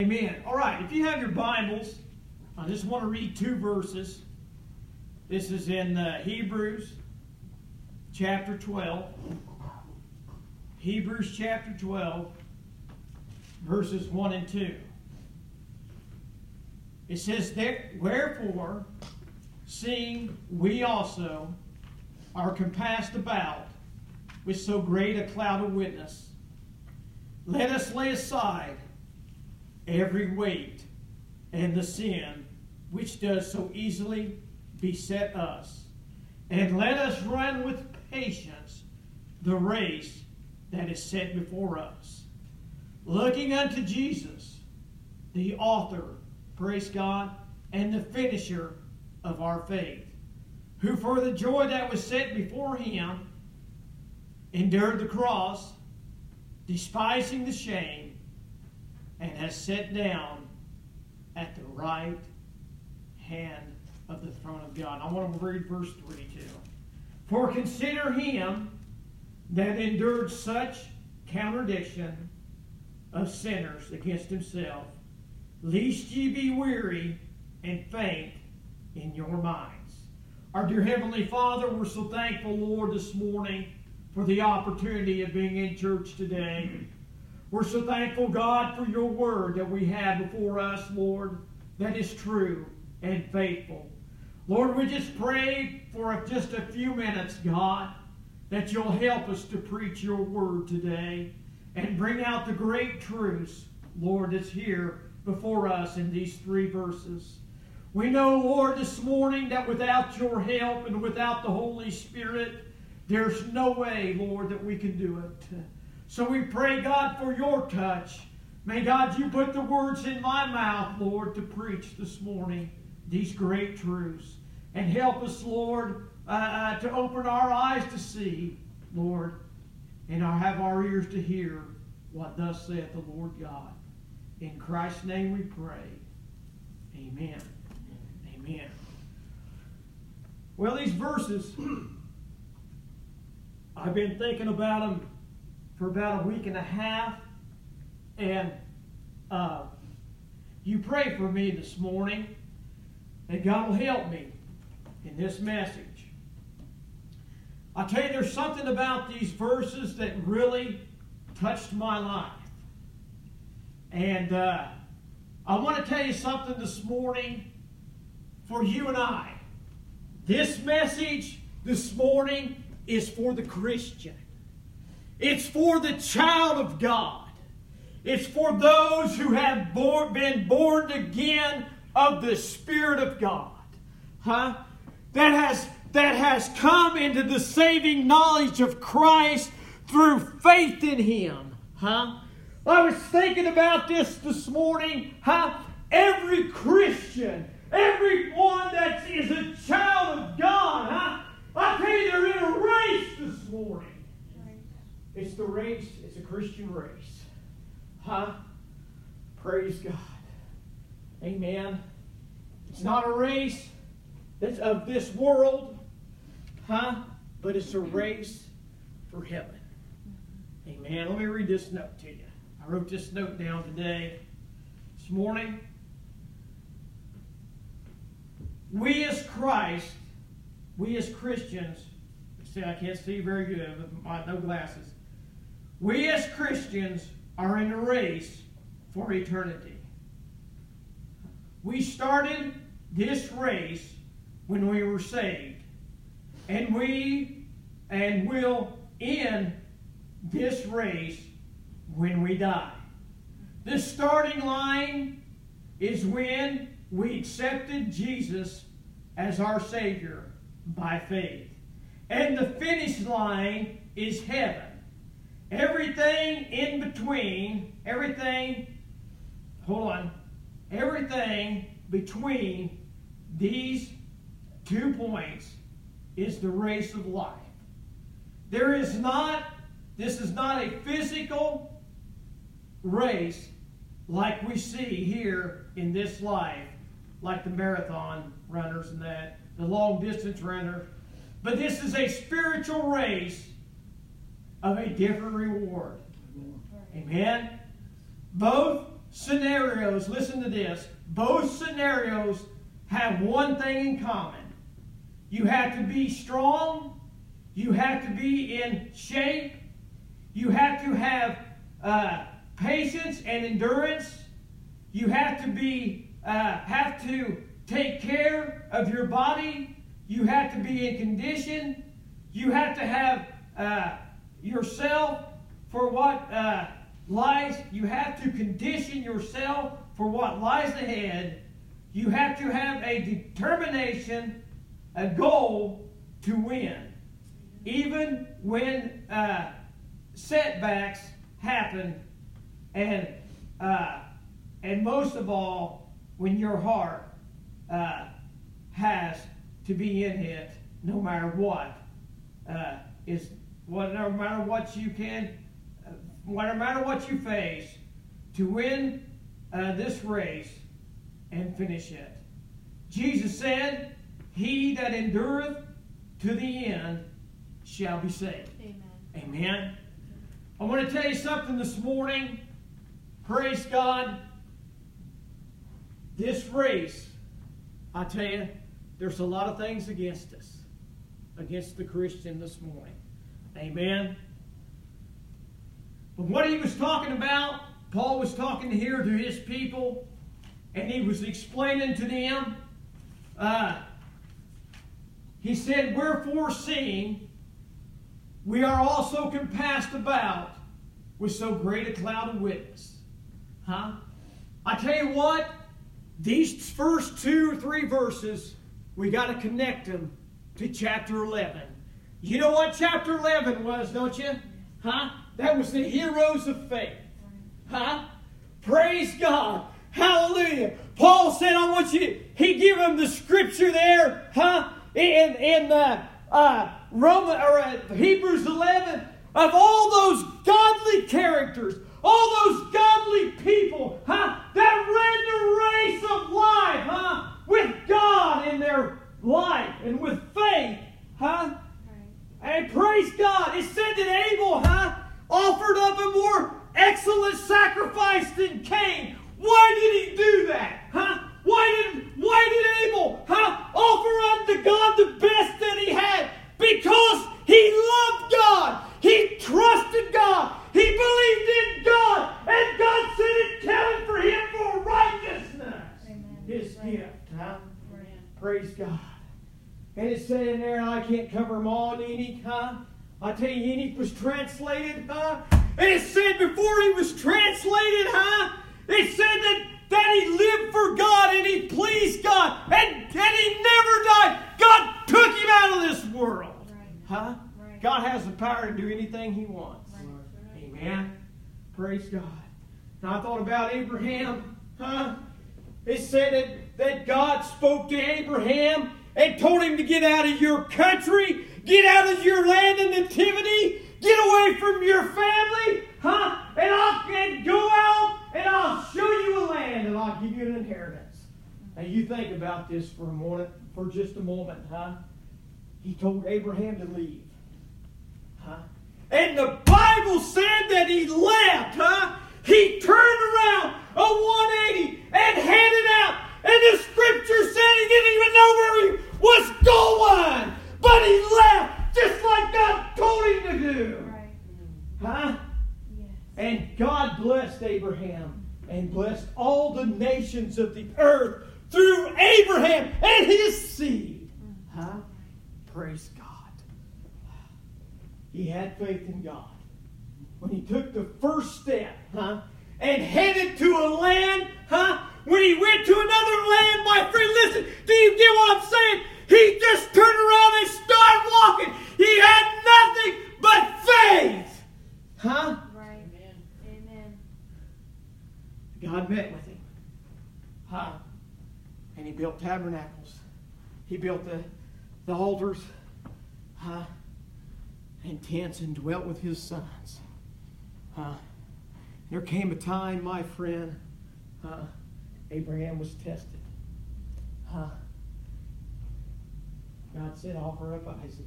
Amen. All right, if you have your Bibles, I just want to read two verses. This is in uh, Hebrews chapter 12. Hebrews chapter 12, verses 1 and 2. It says, "There- Wherefore, seeing we also are compassed about with so great a cloud of witness, let us lay aside every weight and the sin which does so easily beset us. And let us run with patience the race that is set before us. Looking unto Jesus, the author, praise God, and the finisher of our faith, who for the joy that was set before him endured the cross, despising the shame and has sat down at the right hand of the throne of God. I want to read verse 3 too. For consider him that endured such contradiction of sinners against himself, lest ye be weary and faint in your minds. Our dear Heavenly Father, we're so thankful, Lord, this morning for the opportunity of being in church today. We're so thankful, God, for your word that we have before us, Lord, that is true and faithful. Lord, we just pray for just a few minutes, God, that you'll help us to preach your word today and bring out the great truths, Lord, that's here before us in these three verses. We know, Lord, this morning that without your help and without the Holy Spirit, there's no way, Lord, that we can do it. So we pray, God, for your touch. May God, you put the words in my mouth, Lord, to preach this morning these great truths. And help us, Lord, uh, uh, to open our eyes to see, Lord, and our, have our ears to hear what thus saith the Lord God. In Christ's name we pray. Amen. Amen. Well, these verses, I've been thinking about them for about a week and a half. And uh, you pray for me this morning that God will help me in this message. I tell you, there's something about these verses that really touched my life. And uh, I want to tell you something this morning for you and I. This message this morning is for the Christian. It's for the child of God. It's for those who have born, been born again of the Spirit of God. Huh? That has, that has come into the saving knowledge of Christ through faith in Him. Huh? I was thinking about this this morning. Huh? Every Christian, everyone that is a child of God, huh? I tell you, they're in a race this morning. It's the race, it's a Christian race. Huh? Praise God. Amen. It's not a race that's of this world, huh? But it's a race for heaven. Amen. Let me read this note to you. I wrote this note down today, this morning. We as Christ, we as Christians, see, I can't see very good with my no glasses. We as Christians are in a race for eternity. We started this race when we were saved, and we and will end this race when we die. The starting line is when we accepted Jesus as our Savior by faith. And the finish line is heaven. Everything in between, everything hold on, everything between these two points is the race of life. There is not, this is not a physical race like we see here in this life, like the marathon runners and that, the long distance runners. But this is a spiritual race of a different reward. Amen. Both scenarios, listen to this, both scenarios have one thing in common. You have to be strong, you have to be in shape, you have to have uh, patience and endurance, you have to be uh, have to take care of your body, you have to be in condition, you have to have uh, yourself for what uh, lies, you have to condition yourself for what lies ahead. You have to have a determination, a goal to win. Even when uh, setbacks happen, and uh, and most of all, when your heart uh, has to be in it, no matter what, uh, is what no matter what you can, uh, no matter what you face, to win uh, this race and finish it. Jesus said, He that endureth to the end shall be saved. Amen. Amen. I want to tell you something this morning. Praise God. This race, I tell you, there's a lot of things against us, against the Christian this morning. Amen. But what he was talking about, Paul was talking here to his people, and he was explaining to them. Uh, he said, Wherefore, seeing we are also compassed about with so great a cloud of witness. Huh? I tell you what, these first two or three verses, we got to connect them to chapter 11. You know what chapter 11 was, don't you? Huh? That was the heroes of faith. Huh? Praise God. Hallelujah. Paul said, I want you to, he gave them the scripture there, huh? In, in uh, uh, Roman, or uh, Hebrews 11, of all those godly characters, all those godly people, huh? That ran the race of life, huh? With God in their life and with faith, huh? And praise God. It said that Abel, huh, offered up a more excellent sacrifice than Cain. Why did he do that? Huh? Why did why did Abel huh, offer unto God the best that he had? Because he loved God. He trusted God. He believed in God. And God said it counted for him for righteousness. Amen. His gift. Huh? Praise God. And it said in there, and I can't cover them all in Enoch, huh? I tell you, Enoch was translated, huh? And it said before he was translated, huh? It said that, that he lived for God and he pleased God and, and he never died. God took him out of this world. Right. Huh? Right. God has the power to do anything he wants. Right. Amen. Praise God. Now I thought about Abraham, huh? It said that, that God spoke to Abraham and told him to get out of your country, get out of your land and nativity, get away from your family, huh? And I'll and go out and I'll show you a land and I'll give you an inheritance. And you think about this for a moment, for just a moment, huh? He told Abraham to leave. Huh? And the Bible said that he left, huh? He turned around a 180 and headed out and the scripture said he didn't even know where he was going. But he left just like God told him to do. Right. Huh? Yes. And God blessed Abraham and blessed all the nations of the earth through Abraham and his seed. Huh? Praise God. He had faith in God. When he took the first step, huh? And headed to a land, huh? When he went to another land, my friend, listen, do you get what I'm saying? He just turned around and started walking. He had nothing but faith. Huh? Right. Amen. Amen. God met with him. Huh? And he built tabernacles. He built the, the altars. Huh? And tents and dwelt with his sons. Huh? There came a time, my friend, huh? Abraham was tested. Huh? God said, offer up Isaac.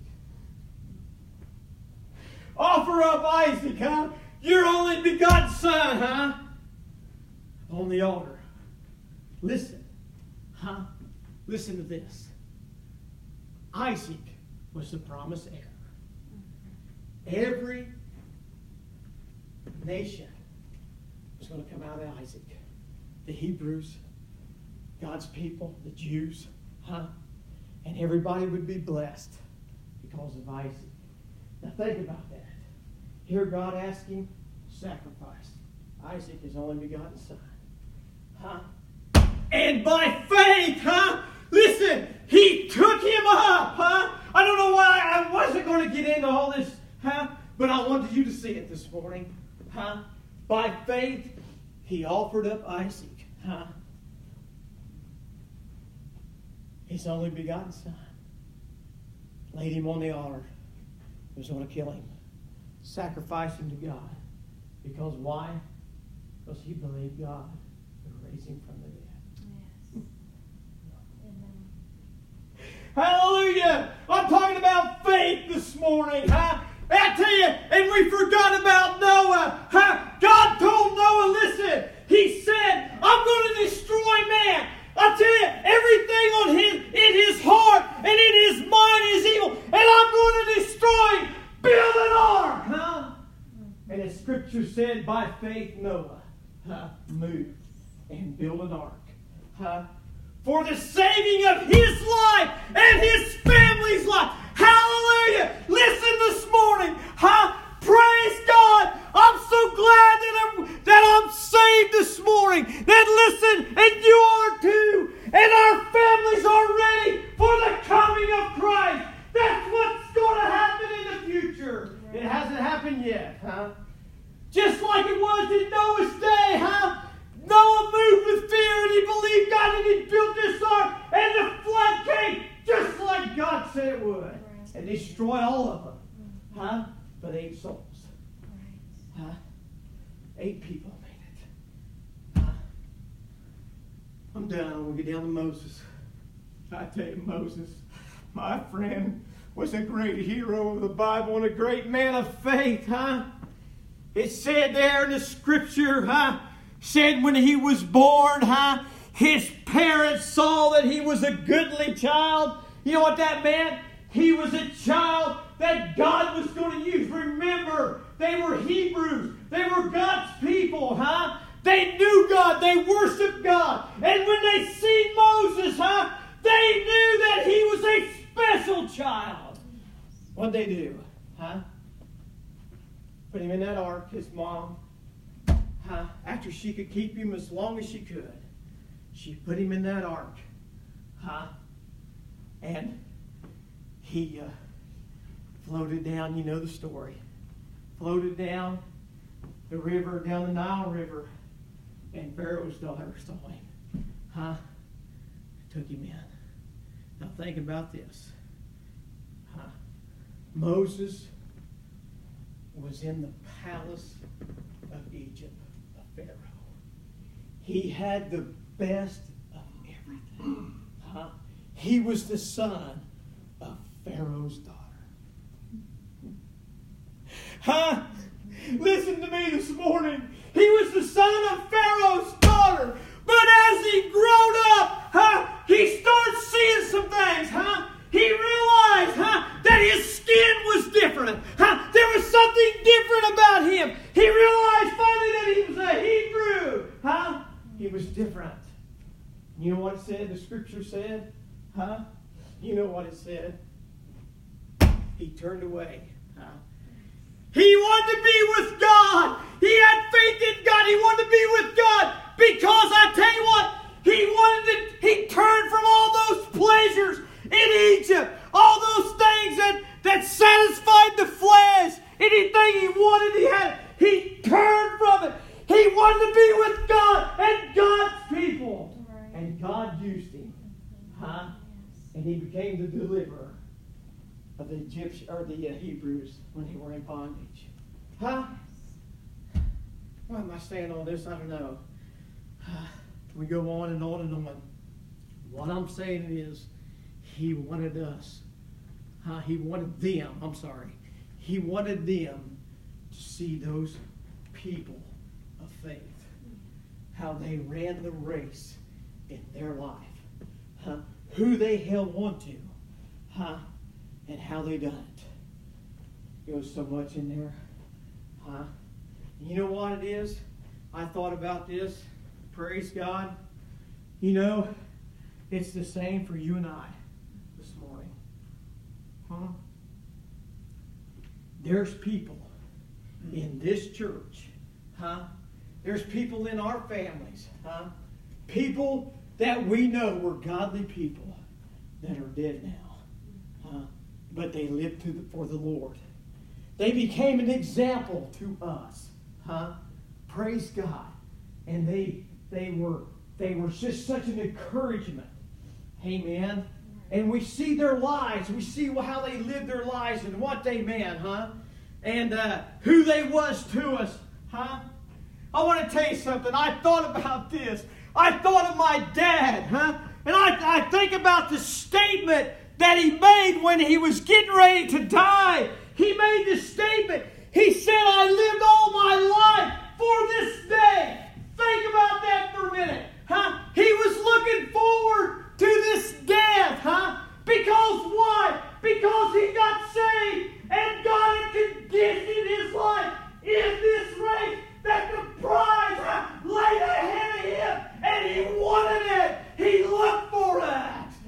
Offer up Isaac, huh? Your only begotten son, huh? On the altar. Listen, huh? Listen to this. Isaac was the promised heir. Every nation was going to come out of Isaac. The Hebrews, God's people, the Jews, huh? And everybody would be blessed because of Isaac. Now think about that. Here God asking, sacrifice. Isaac, is only begotten son. Huh? And by faith, huh? Listen, he took him up, huh? I don't know why I wasn't going to get into all this, huh? But I wanted you to see it this morning, huh? By faith, he offered up Isaac, huh? His only begotten son. Laid him on the altar. Was going to kill him. Sacrifice him to God. Because why? Because he believed God would from the dead. Yes. Hallelujah! I'm talking about faith this morning, huh? I tell you, and we forgot about Noah. Huh? God told Noah, listen, he said, I'm going to destroy man. I tell you, everything on his in his heart and in his mind is evil, and I'm going to destroy. Build an ark, huh? And as Scripture said, by faith Noah huh, moved and built an ark, huh? For the saving of his life and his family's life. Hallelujah! Listen this morning, huh? Praise God! I'm so glad that I'm that I'm saved this morning. That listen, and you are too, and our families are ready for the coming of Christ. That's what's going to happen in the future. It hasn't happened yet, huh? Just like it was in Noah's day, huh? Noah moved with fear and he believed God and he built this ark and the flood came just like God said it would and destroy all of them, huh? But eight souls, huh? Eight people made it. Huh? I'm done. We'll get down to Moses. I tell you, Moses, my friend, was a great hero of the Bible and a great man of faith, huh? It said there in the scripture, huh? Said when he was born, huh? His parents saw that he was a goodly child. You know what that meant? He was a child that God was going to use. Remember, they were Hebrews. They were God's people, huh? They knew God. They worshiped God. And when they seen Moses, huh? They knew that he was a special child. What'd they do? Huh? Put him in that ark, his mom. Huh? After she could keep him as long as she could, she put him in that ark. Huh? And he uh, floated down, you know the story. Floated down the river, down the Nile River, and Pharaoh's daughter saw him. Huh? Took him in. Now think about this. Moses was in the palace of Egypt, of Pharaoh. He had the best of everything. Huh? He was the son of Pharaoh's daughter. Huh? Listen to me this morning. He was the son of Pharaoh's daughter. But as he grown up, huh, he started seeing some things, huh? He realized, huh, that his skin was different. Huh? There was something different about him. He realized finally that he was a Hebrew. Huh? He was different. You know what it said? The scripture said? Huh? You know what it said? He turned away. Huh? He wanted to be with God. He had faith in God. He wanted to be with God because I tell you what, he wanted to, he turned from all those pleasures in Egypt, all those things that, that satisfied the flesh. Anything he wanted, he had. He turned from it. He wanted to be with God and God's people. And God used him. Huh? And he became the deliverer of the Egyptian or the uh, Hebrews when they were in bondage. Huh? Why am I saying all this? I don't know. We go on and on and on. What I'm saying is, he wanted us. Huh? He wanted them. I'm sorry. He wanted them to see those people of faith, how they ran the race in their life, huh? who they held on to, huh? and how they done it. Was so much in there. Huh? You know what it is? I thought about this. Praise God. You know, it's the same for you and I this morning. Huh? There's people in this church, huh? There's people in our families, huh? People that we know were godly people that are dead now, huh? But they lived to the, for the Lord. They became an example to us, huh? Praise God, and they they were they were just such an encouragement. Amen. And we see their lives. We see how they lived their lives and what they meant, huh? And uh, who they was to us, huh? I want to tell you something. I thought about this. I thought of my dad, huh? And I, I think about the statement that he made when he was getting ready to die. He made the statement. He said, I lived all my life for this day. Think about that for a minute. Huh? He was looking forward to this death, huh? Because why? Because he got saved and God had conditioned his life in this race that the prize huh, laid ahead of him and he wanted it. He looked for it.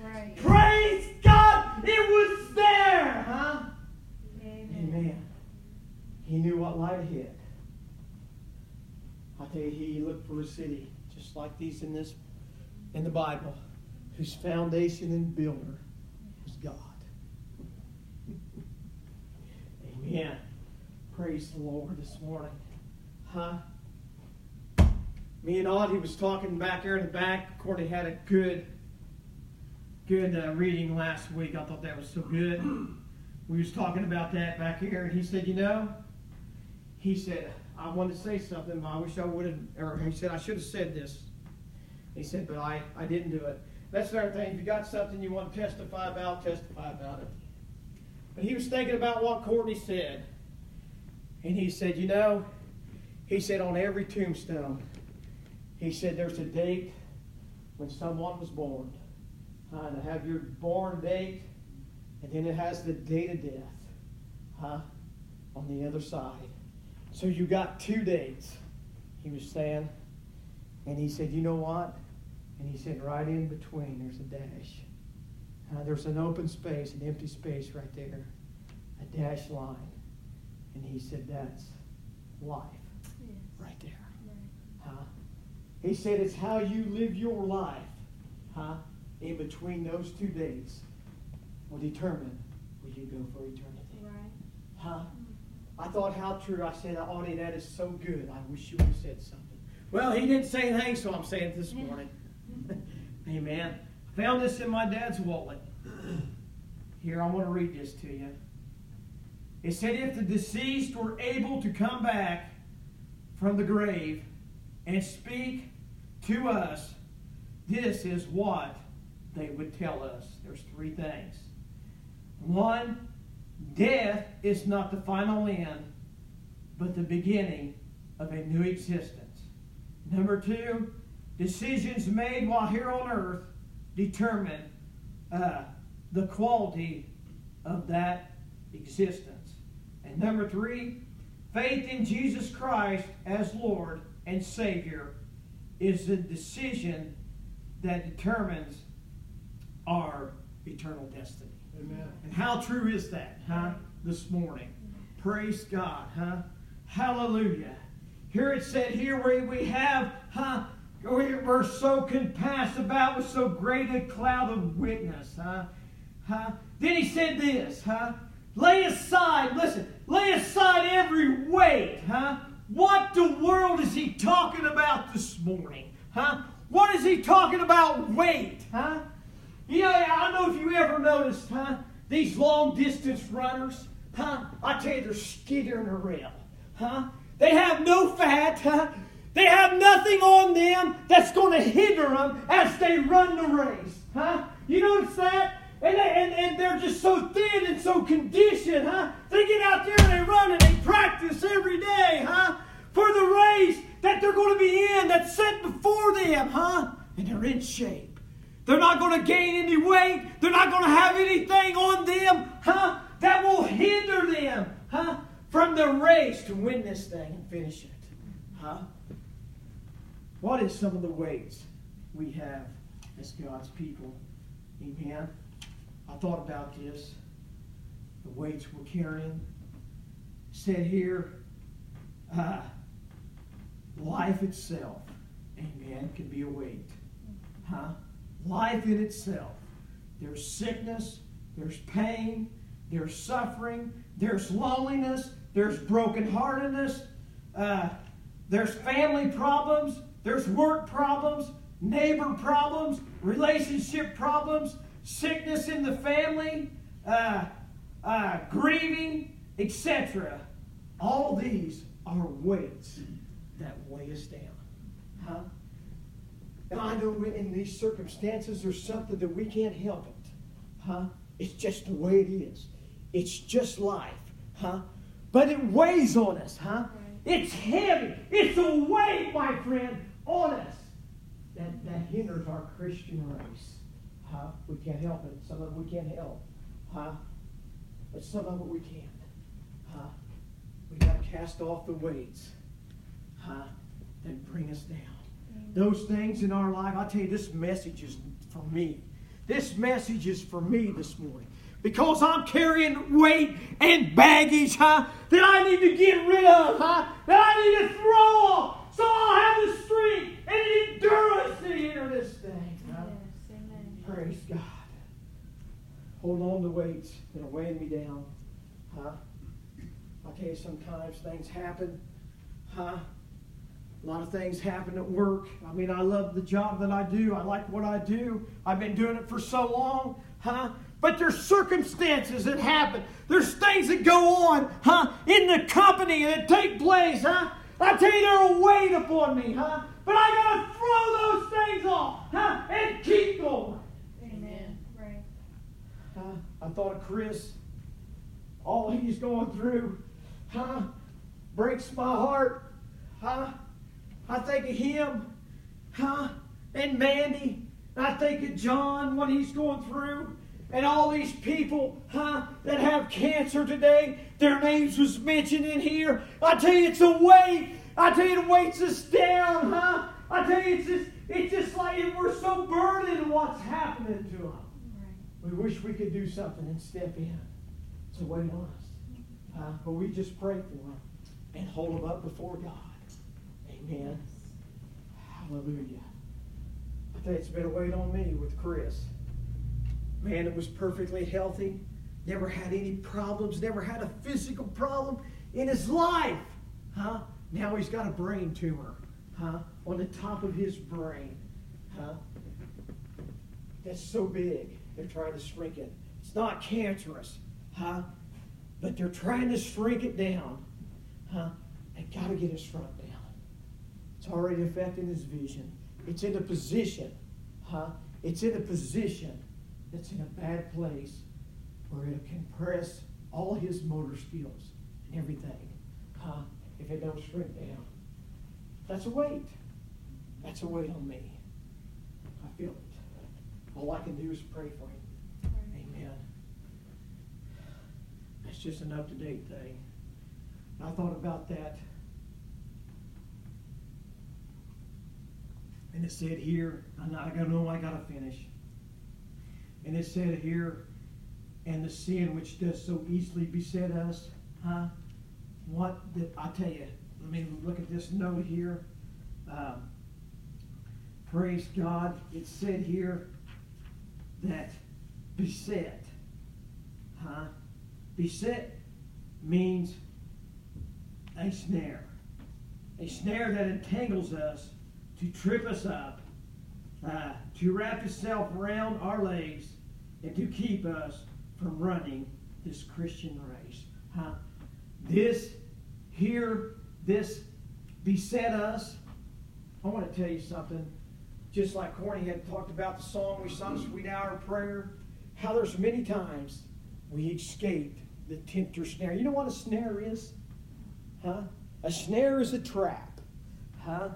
Right. Praise God, it was there, huh? Amen. Amen. He knew what lied ahead. I tell you, he looked for a city just like these in this in the Bible, whose foundation and builder was God. Amen. Praise the Lord this morning. Huh? Me and Audie was talking back there in the back. Courtney had a good, good uh, reading last week. I thought that was so good. We was talking about that back here, and he said, you know, he said, I wanted to say something, but I wish I would have, or he said, I should have said this. He said, but I, I didn't do it. That's the other thing. If you got something you want to testify about, testify about it. But he was thinking about what Courtney said. And he said, you know, he said on every tombstone, he said there's a date when someone was born. Uh, to have your born date, and then it has the date of death huh, on the other side. So you got two dates, he was saying. And he said, You know what? And he said, Right in between, there's a dash. Uh, there's an open space, an empty space right there, a dash line. And he said, That's life yes. right there. Right. Huh? He said, It's how you live your life huh? in between those two days will determine where you go for eternity. Right. Huh? I thought how true. I said, Audie, that is so good. I wish you would have said something. Well, he didn't say anything, so I'm saying it this morning. Amen. Found this in my dad's wallet. Here, I want to read this to you. It said, if the deceased were able to come back from the grave and speak to us, this is what they would tell us. There's three things. One, Death is not the final end, but the beginning of a new existence. Number two, decisions made while here on earth determine uh, the quality of that existence. And number three, faith in Jesus Christ as Lord and Savior is the decision that determines our eternal destiny. Amen. And how true is that, huh? This morning. Praise God, huh? Hallelujah. Here it said here where we have, huh? Oh, We're so compassed about with so great a cloud of witness, huh? Huh? Then he said this, huh? Lay aside, listen, lay aside every weight, huh? What the world is he talking about this morning, huh? What is he talking about weight, huh? You know, I don't know if you ever noticed, huh? These long distance runners, huh? I tell you, they're skittering around, huh? They have no fat, huh? They have nothing on them that's going to hinder them as they run the race, huh? You notice that? And, they, and, and they're just so thin and so conditioned, huh? They get out there and they run and they practice every day, huh? For the race that they're going to be in that's set before them, huh? And they're in shape. They're not going to gain any weight. They're not going to have anything on them, huh? That will hinder them, huh? From the race to win this thing and finish it, huh? What is some of the weights we have as God's people? Amen. I thought about this. The weights we're carrying. Said here, uh, life itself, amen, can be a weight. Huh? Life in itself. There's sickness, there's pain, there's suffering, there's loneliness, there's brokenheartedness, uh, there's family problems, there's work problems, neighbor problems, relationship problems, sickness in the family, uh, uh, grieving, etc. All these are weights that weigh us down. Huh? And I know in these circumstances there's something that we can't help it. Huh? It's just the way it is. It's just life. Huh? But it weighs on us, huh? It's heavy. It's a weight, my friend, on us that, that hinders our Christian race. Huh? We can't help it. Some of it we can't help. Huh? But some of it we can. Huh? We got to cast off the weights huh? that bring us down. Those things in our life, I tell you, this message is for me. This message is for me this morning. Because I'm carrying weight and baggage, huh? That I need to get rid of, huh? That I need to throw off. So I'll have the the endurance to enter this thing. Yes, amen. Praise God. Hold on to weights that are weighing me down. Huh? I tell you, sometimes things happen. Huh? A lot of things happen at work. I mean, I love the job that I do. I like what I do. I've been doing it for so long, huh? But there's circumstances that happen. There's things that go on, huh, in the company that take place, huh? I tell you, they're a weight upon me, huh? But I gotta throw those things off, huh, and keep going. Amen. Right. Huh? I thought of Chris. All he's going through, huh, breaks my heart, huh? I think of him, huh? And Mandy. I think of John, what he's going through. And all these people, huh, that have cancer today, their names was mentioned in here. I tell you, it's a weight. I tell you, it weights us down, huh? I tell you, it's just, it's just like we're so burdened what's happening to them. Right. We wish we could do something and step in. It's a weight on us. Uh, but we just pray for them and hold them up before God. Amen. Hallelujah. I think it's been a weight on me with Chris. Man, it was perfectly healthy, never had any problems, never had a physical problem in his life. Huh? Now he's got a brain tumor, huh? On the top of his brain. Huh? That's so big. They're trying to shrink it. It's not cancerous, huh? But they're trying to shrink it down. Huh? They got to get his front down. It's already affecting his vision. It's in a position, huh? It's in a position that's in a bad place where it can press all his motor skills and everything, huh? If it don't shrink down. That's a weight. That's a weight on me. I feel it. All I can do is pray for him. Amen. That's just an up to date thing. I thought about that And it said here, and I don't know I got to finish. And it said here, and the sin which does so easily beset us, huh? What did I tell you? Let me look at this note here. Um, praise God. It said here that beset, huh? Beset means a snare. A snare that entangles us to trip us up to wrap itself around our legs and to keep us running this Christian race. Huh? This here, this beset us. I want to tell you something. Just like Corny had talked about the song we sung, Sweet Hour of Prayer, how there's many times we escaped the tempter snare. You know what a snare is? Huh? A snare is a trap. Huh?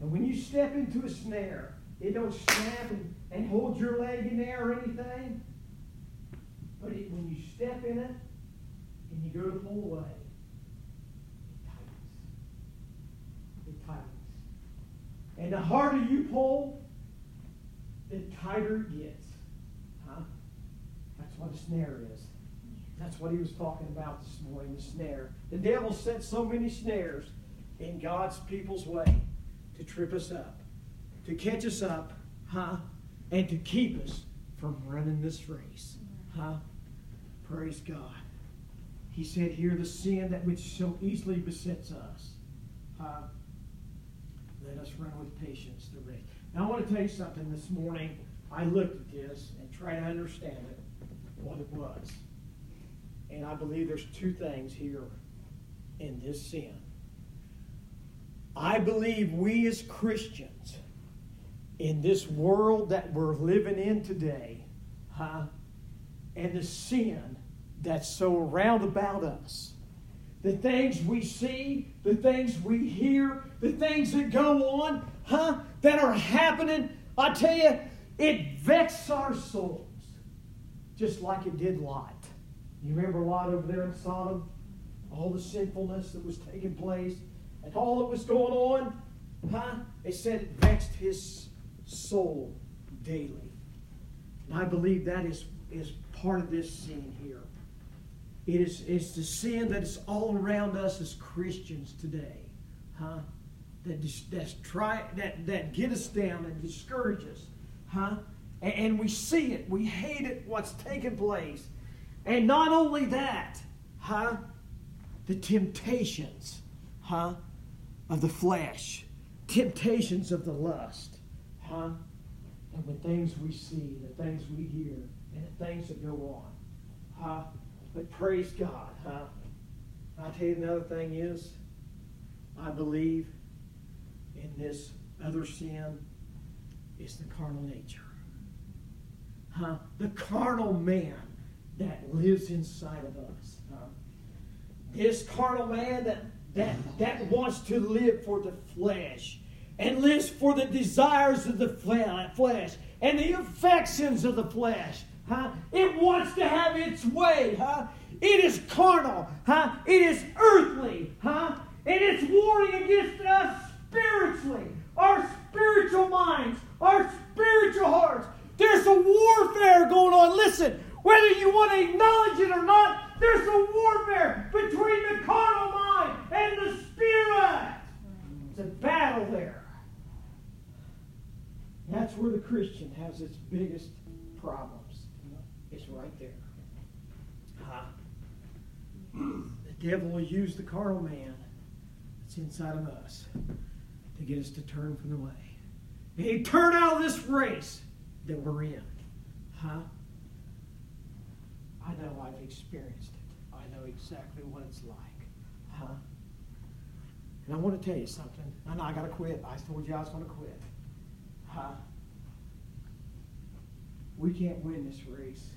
And when you step into a snare, it don't snap and, and hold your leg in there or anything. But it, when you step in it and you go to pull away, it tightens. It tightens. And the harder you pull, the tighter it gets. Huh? That's what a snare is. That's what he was talking about this morning, the snare. The devil set so many snares in God's people's way to trip us up, to catch us up, huh? And to keep us from running this race. Huh? Praise God. He said here the sin that which so easily besets us. Huh? Let us run with patience the race. Now I want to tell you something this morning. I looked at this and tried to understand it, what it was. And I believe there's two things here in this sin. I believe we as Christians in this world that we're living in today, huh, and the sin that's so around about us, the things we see, the things we hear, the things that go on, huh, that are happening, I tell you, it vexes our souls just like it did Lot. You remember Lot over there in Sodom? All the sinfulness that was taking place and all that was going on, huh? They said it vexed his soul daily. And I believe that is, is part of this sin here. It is it's the sin that is all around us as Christians today, huh? That that's try that that get us down and discourage us, huh? And, and we see it, we hate it, what's taking place, and not only that, huh? The temptations, huh? Of the flesh, temptations of the lust, huh? And the things we see, the things we hear, and the things that go on, huh? But praise God, huh? I'll tell you another thing is, I believe in this other sin is the carnal nature. Huh? The carnal man that lives inside of us. Huh? This carnal man that, that, that wants to live for the flesh and lives for the desires of the flesh and the affections of the flesh. Huh? It wants to have its way. Huh? It is carnal. Huh? It is earthly. Huh? And it's warring against us spiritually. Our spiritual minds, our spiritual hearts. There's a warfare going on. Listen, whether you want to acknowledge it or not, there's a warfare between the carnal mind and the spirit. It's a battle there. That's where the Christian has its biggest problems. It's right there. The devil will use the carnal man that's inside of us to get us to turn from the way. He turn out of this race that we're in. Huh? I know I've experienced it. I know exactly what it's like. Huh? And I want to tell you something. I know I got to quit. I told you I was going to quit. Huh? We can't win this race.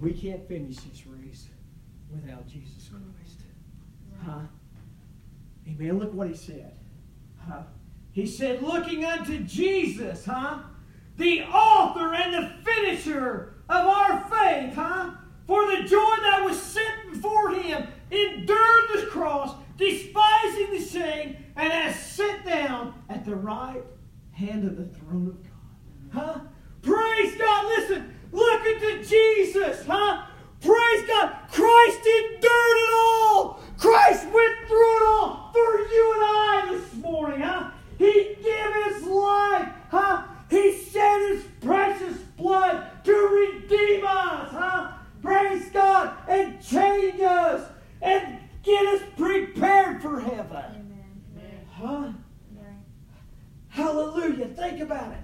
We can't finish this race without Jesus Christ. Huh? Amen. Look what he said. Huh? He said, looking unto Jesus, huh? The author and the finisher of our faith, huh? For the joy that was set before him, endured the cross, despising the shame, and has sat down at the right hand of the throne of God. Huh? Praise God. Listen, look into Jesus, huh? Praise God. Christ endured it all. Christ went through it all for you and I this morning, huh? He gave his life, huh? He shed his precious blood to redeem us, huh? Praise God and change us and get us prepared for heaven. Amen. Huh? Hallelujah. Think about it.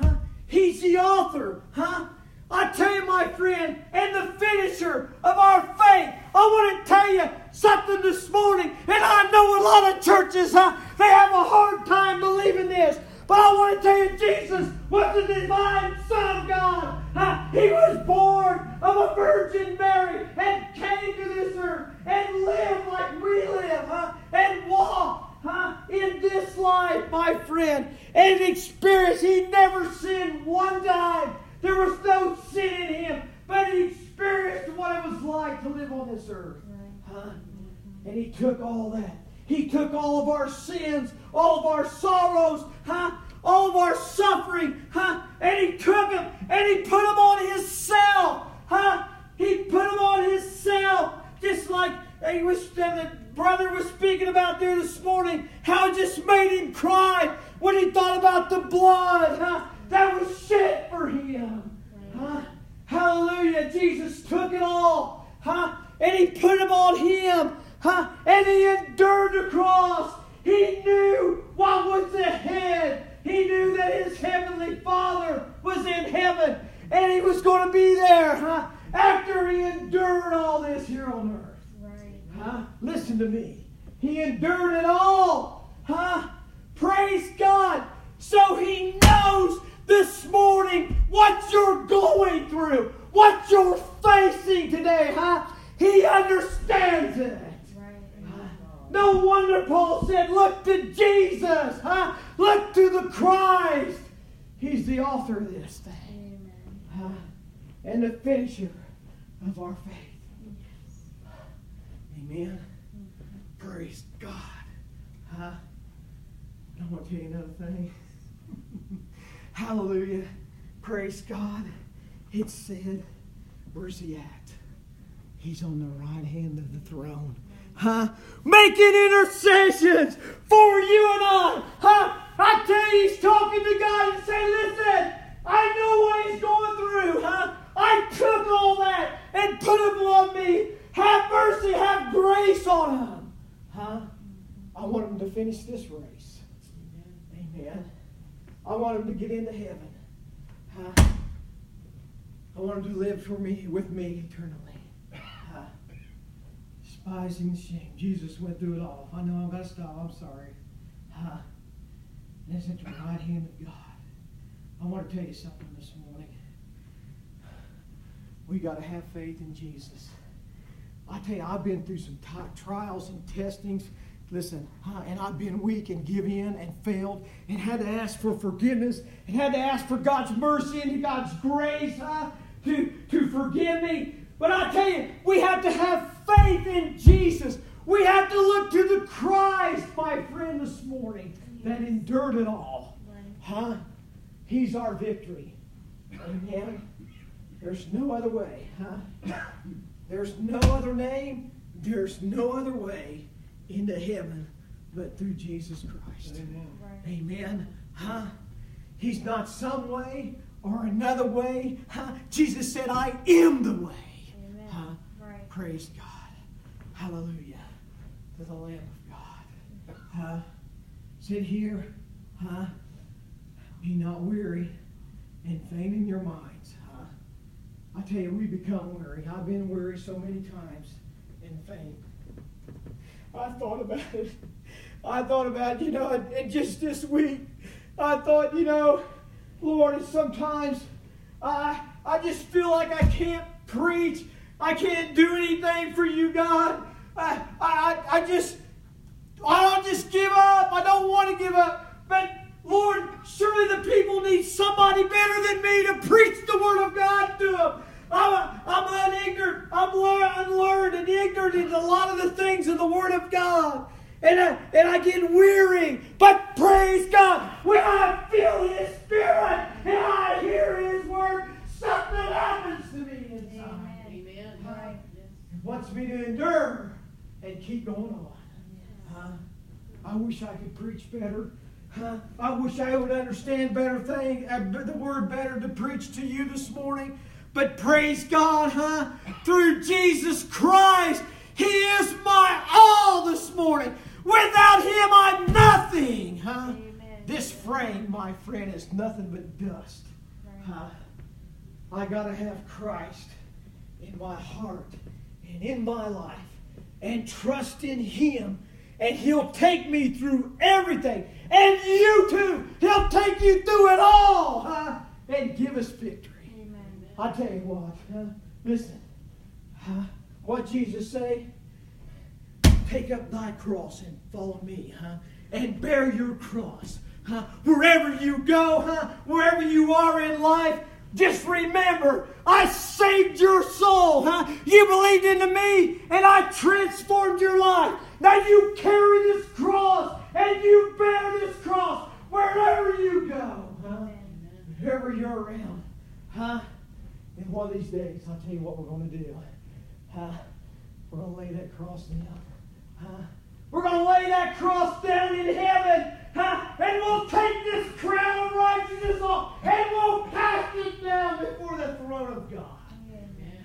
Huh? He's the author, huh? I tell you, my friend, and the finisher of our faith. I want to tell you something this morning, and I know a lot of churches, huh, they have a hard time believing this. But I want to tell you, Jesus was the divine Son of God. Huh? He was born of a Virgin Mary and came to this earth and lived like we live huh? and walked huh? in this life, my friend, and experienced. He never sinned one time. There was no sin in him, but he experienced what it was like to live on this earth. Huh? And he took all that. He took all of our sins, all of our sorrows, huh? all of our suffering, huh? and he took them and he put them on himself. Huh? He put them on himself, just like he was, the brother was speaking about there how it just made him cry when he thought about the blood. Huh? that was shit for him. Huh? Hallelujah. Jesus took it all. Huh? And he put it on him. Huh? And he endured the cross. He knew what was ahead. He knew that his heavenly Father was in heaven and he was going to be there huh? after he endured all this here on earth. Right. Huh? Listen to me. He endured it all. Huh? Praise God. So he knows this morning what you're going through, what you're facing today, huh? He understands it. No wonder Paul said, Look to Jesus, huh? Look to the Christ. He's the author of this thing. Huh? And the finisher of our faith. Amen. Praise God. Huh? I want to tell you another thing. Hallelujah. Praise God. It said, where's he at? He's on the right hand of the throne. Huh? Making intercessions for you and I. Huh? I tell you, he's talking to God and saying, listen, I know what he's going through. Huh? I took all that and put him on me. Have mercy, have grace on him. Huh? I want him to finish this race. Amen. I want him to get into heaven. Huh? I want him to live for me, with me eternally. Huh? Despising the shame. Jesus went through it all. I know I've got to stop. I'm sorry. Huh? And it's at the right hand of God. I want to tell you something this morning. We got to have faith in Jesus. I tell you, I've been through some t- trials and testings Listen, huh? and I've been weak and give in and failed and had to ask for forgiveness and had to ask for God's mercy and God's grace huh? to, to forgive me. But I tell you, we have to have faith in Jesus. We have to look to the Christ, my friend, this morning that endured it all. Huh? He's our victory. Amen. There's no other way, huh? There's no other name. There's no other way into heaven but through Jesus Christ. Amen. Right. Amen. Huh? He's not some way or another way. Huh? Jesus said, I am the way. Amen. Huh? Right. Praise God. Hallelujah to the Lamb of God. Huh? Sit here. Huh? Be not weary and faint in your minds. Huh? I tell you, we become weary. I've been weary so many times and faint. I thought about it. I thought about, you know, and, just this week, I thought, you know, Lord, sometimes I, I just feel like I can't preach. I can't do anything for you, God. I, I, I just, I don't just give up. I don't want to give up. But Lord, surely the people need somebody better than me to preach the word of God to them. I'm, I'm unignorant. I'm unlearned and ignorant in a lot of the things of the Word of God. And I, and I get weary. But praise God, when I feel His Spirit and I hear His Word, something happens to me inside. Amen. Amen. It wants me to endure and keep going on. Huh? I wish I could preach better. Huh? I wish I would understand better thing, uh, the word better to preach to you this morning. But praise God, huh? Through Jesus Christ, He is my all this morning. Without Him, I'm nothing, huh? Amen. This frame, my friend, is nothing but dust. Uh, I got to have Christ in my heart and in my life and trust in Him, and He'll take me through everything. And you too, He'll take you through it all huh? and give us victory. I tell you what, huh? listen, huh? what Jesus say? Take up thy cross and follow me, huh? And bear your cross. Huh? Wherever you go, huh? wherever you are in life, just remember, I saved your soul. Huh? You believed into me, and I transformed your life. Now you carry this cross, and you bear this cross wherever you go. Huh? Wherever you're around. Huh? And one of these days, I'll tell you what we're going to do. Huh? We're going to lay that cross down. Huh? We're going to lay that cross down in heaven. Huh? And we'll take this crown of righteousness off and we'll cast it down before the throne of God.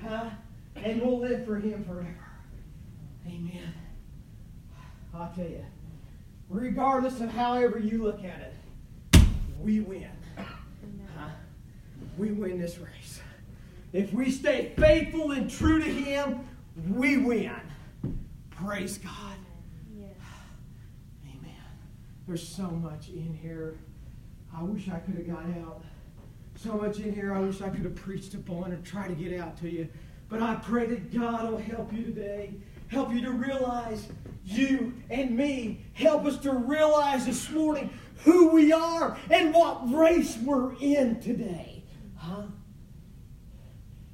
Huh? And we'll live for Him forever. Amen. I'll tell you, regardless of however you look at it, we win. Huh? We win this race. If we stay faithful and true to Him, we win. Praise God. Amen. There's so much in here. I wish I could have got out. So much in here I wish I could have preached upon and try to get out to you. But I pray that God will help you today. Help you to realize you and me. Help us to realize this morning who we are and what race we're in today. Huh?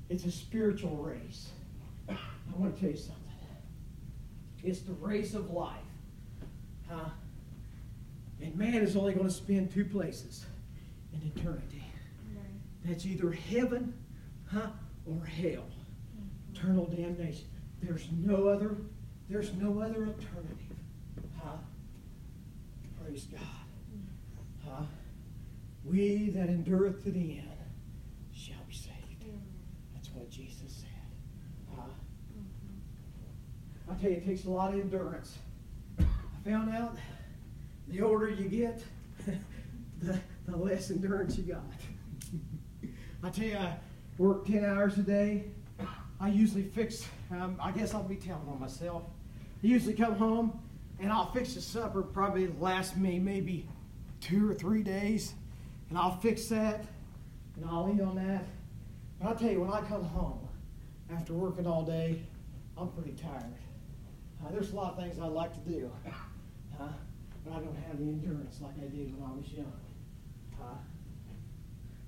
It's a spiritual race. I want to tell you something. It's the race of life. Huh? And man is only going to spend two places in eternity. That's either heaven huh, or hell. Mm-hmm. Eternal damnation. There's no other, there's no other alternative. Huh? Praise God. Mm-hmm. Huh? We that endureth to the end shall be saved. That's what Jesus said. Huh? I tell you, it takes a lot of endurance. I found out the older you get, the, the less endurance you got. I tell you, I work 10 hours a day. I usually fix, um, I guess I'll be telling on myself. I usually come home and I'll fix the supper, probably last me maybe two or three days. And I'll fix that and I'll eat on that. But I'll tell you, when I come home after working all day, I'm pretty tired. Uh, there's a lot of things I like to do, uh, but I don't have the endurance like I did when I was young.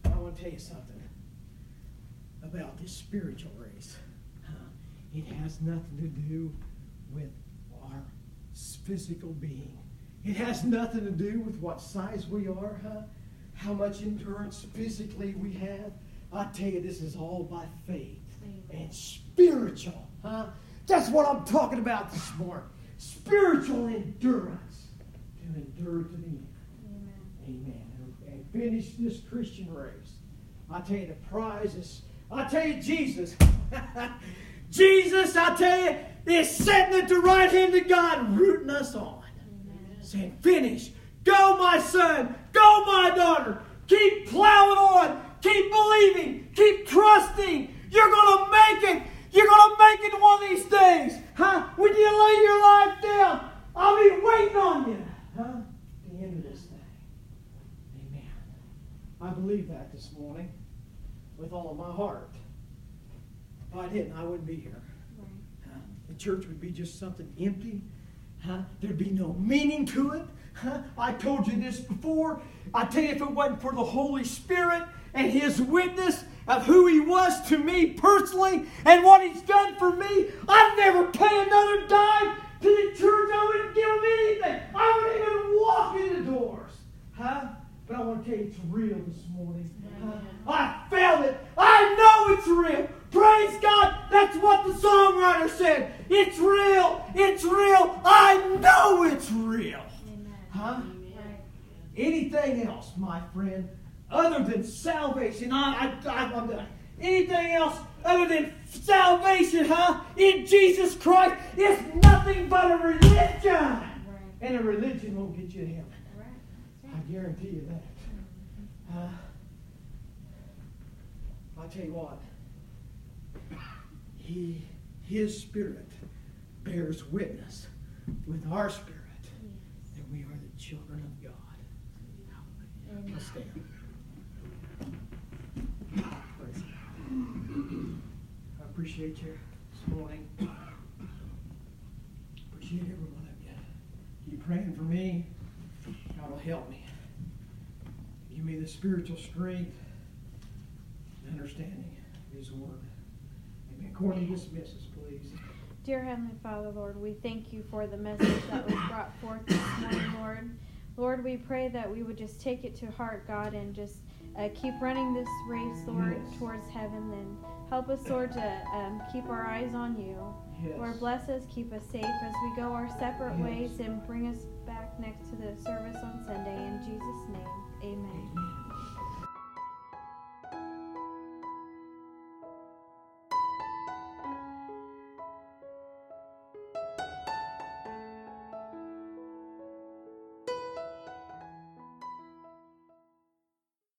I want to tell you something about this spiritual race. it has nothing to do with our physical being. It has nothing to do with what size we are, huh? How much endurance physically we have. I tell you, this is all by faith Amen. and spiritual, huh? That's what I'm talking about this morning. Spiritual endurance to endure to the end. Amen. Amen. And finish this Christian race. I tell you, the prize is, I tell you, Jesus. Jesus, I tell you, is sitting at the right hand of God, rooting us on. Amen. Saying, finish. Go, my son. Go, my daughter. Keep plowing on. Keep believing. Keep trusting. You're going to make it. You're going to make it one of these days. Huh? When you lay your life down, I'll be waiting on you. Huh? The end of this thing. Amen. I believe that this morning with all of my heart. If I didn't, I wouldn't be here. Huh? The church would be just something empty. Huh? There'd be no meaning to it. Huh? I told you this before. I tell you, if it wasn't for the Holy Spirit and His witness of who He was to me personally and what He's done for me, I'd never pay another dime to the church. I wouldn't give him anything. I wouldn't even walk in the doors. Huh? But I want to tell you, it's real this morning. I felt it. I know it's real. Praise God. That's what the songwriter said. It's real. It's real. I know it's real. Huh? Anything else, my friend, other than salvation, I, I, I. Anything else other than salvation, huh? In Jesus Christ, it's nothing but a religion. Right. And a religion won't get you to heaven. Right. I guarantee you that. Uh, tell you what, he, his spirit bears witness with our spirit that we are the children of God. Hallelujah. Let's stand. Praise God. I appreciate you this morning. Appreciate every one of you. Keep praying for me. God will help me. Give me the spiritual strength and understanding of His Word. Amen. Courtney, dismiss us, please. Dear Heavenly Father, Lord, we thank you for the message that was brought forth this morning, Lord. Lord, we pray that we would just take it to heart, God, and just uh, keep running this race, Lord, Yes. towards heaven. And help us, Lord, to um, keep our eyes on you. Yes. Lord, bless us, keep us safe as we go our separate Yes. ways, and bring us back next to the service on Sunday. In Jesus' name, amen. Amen.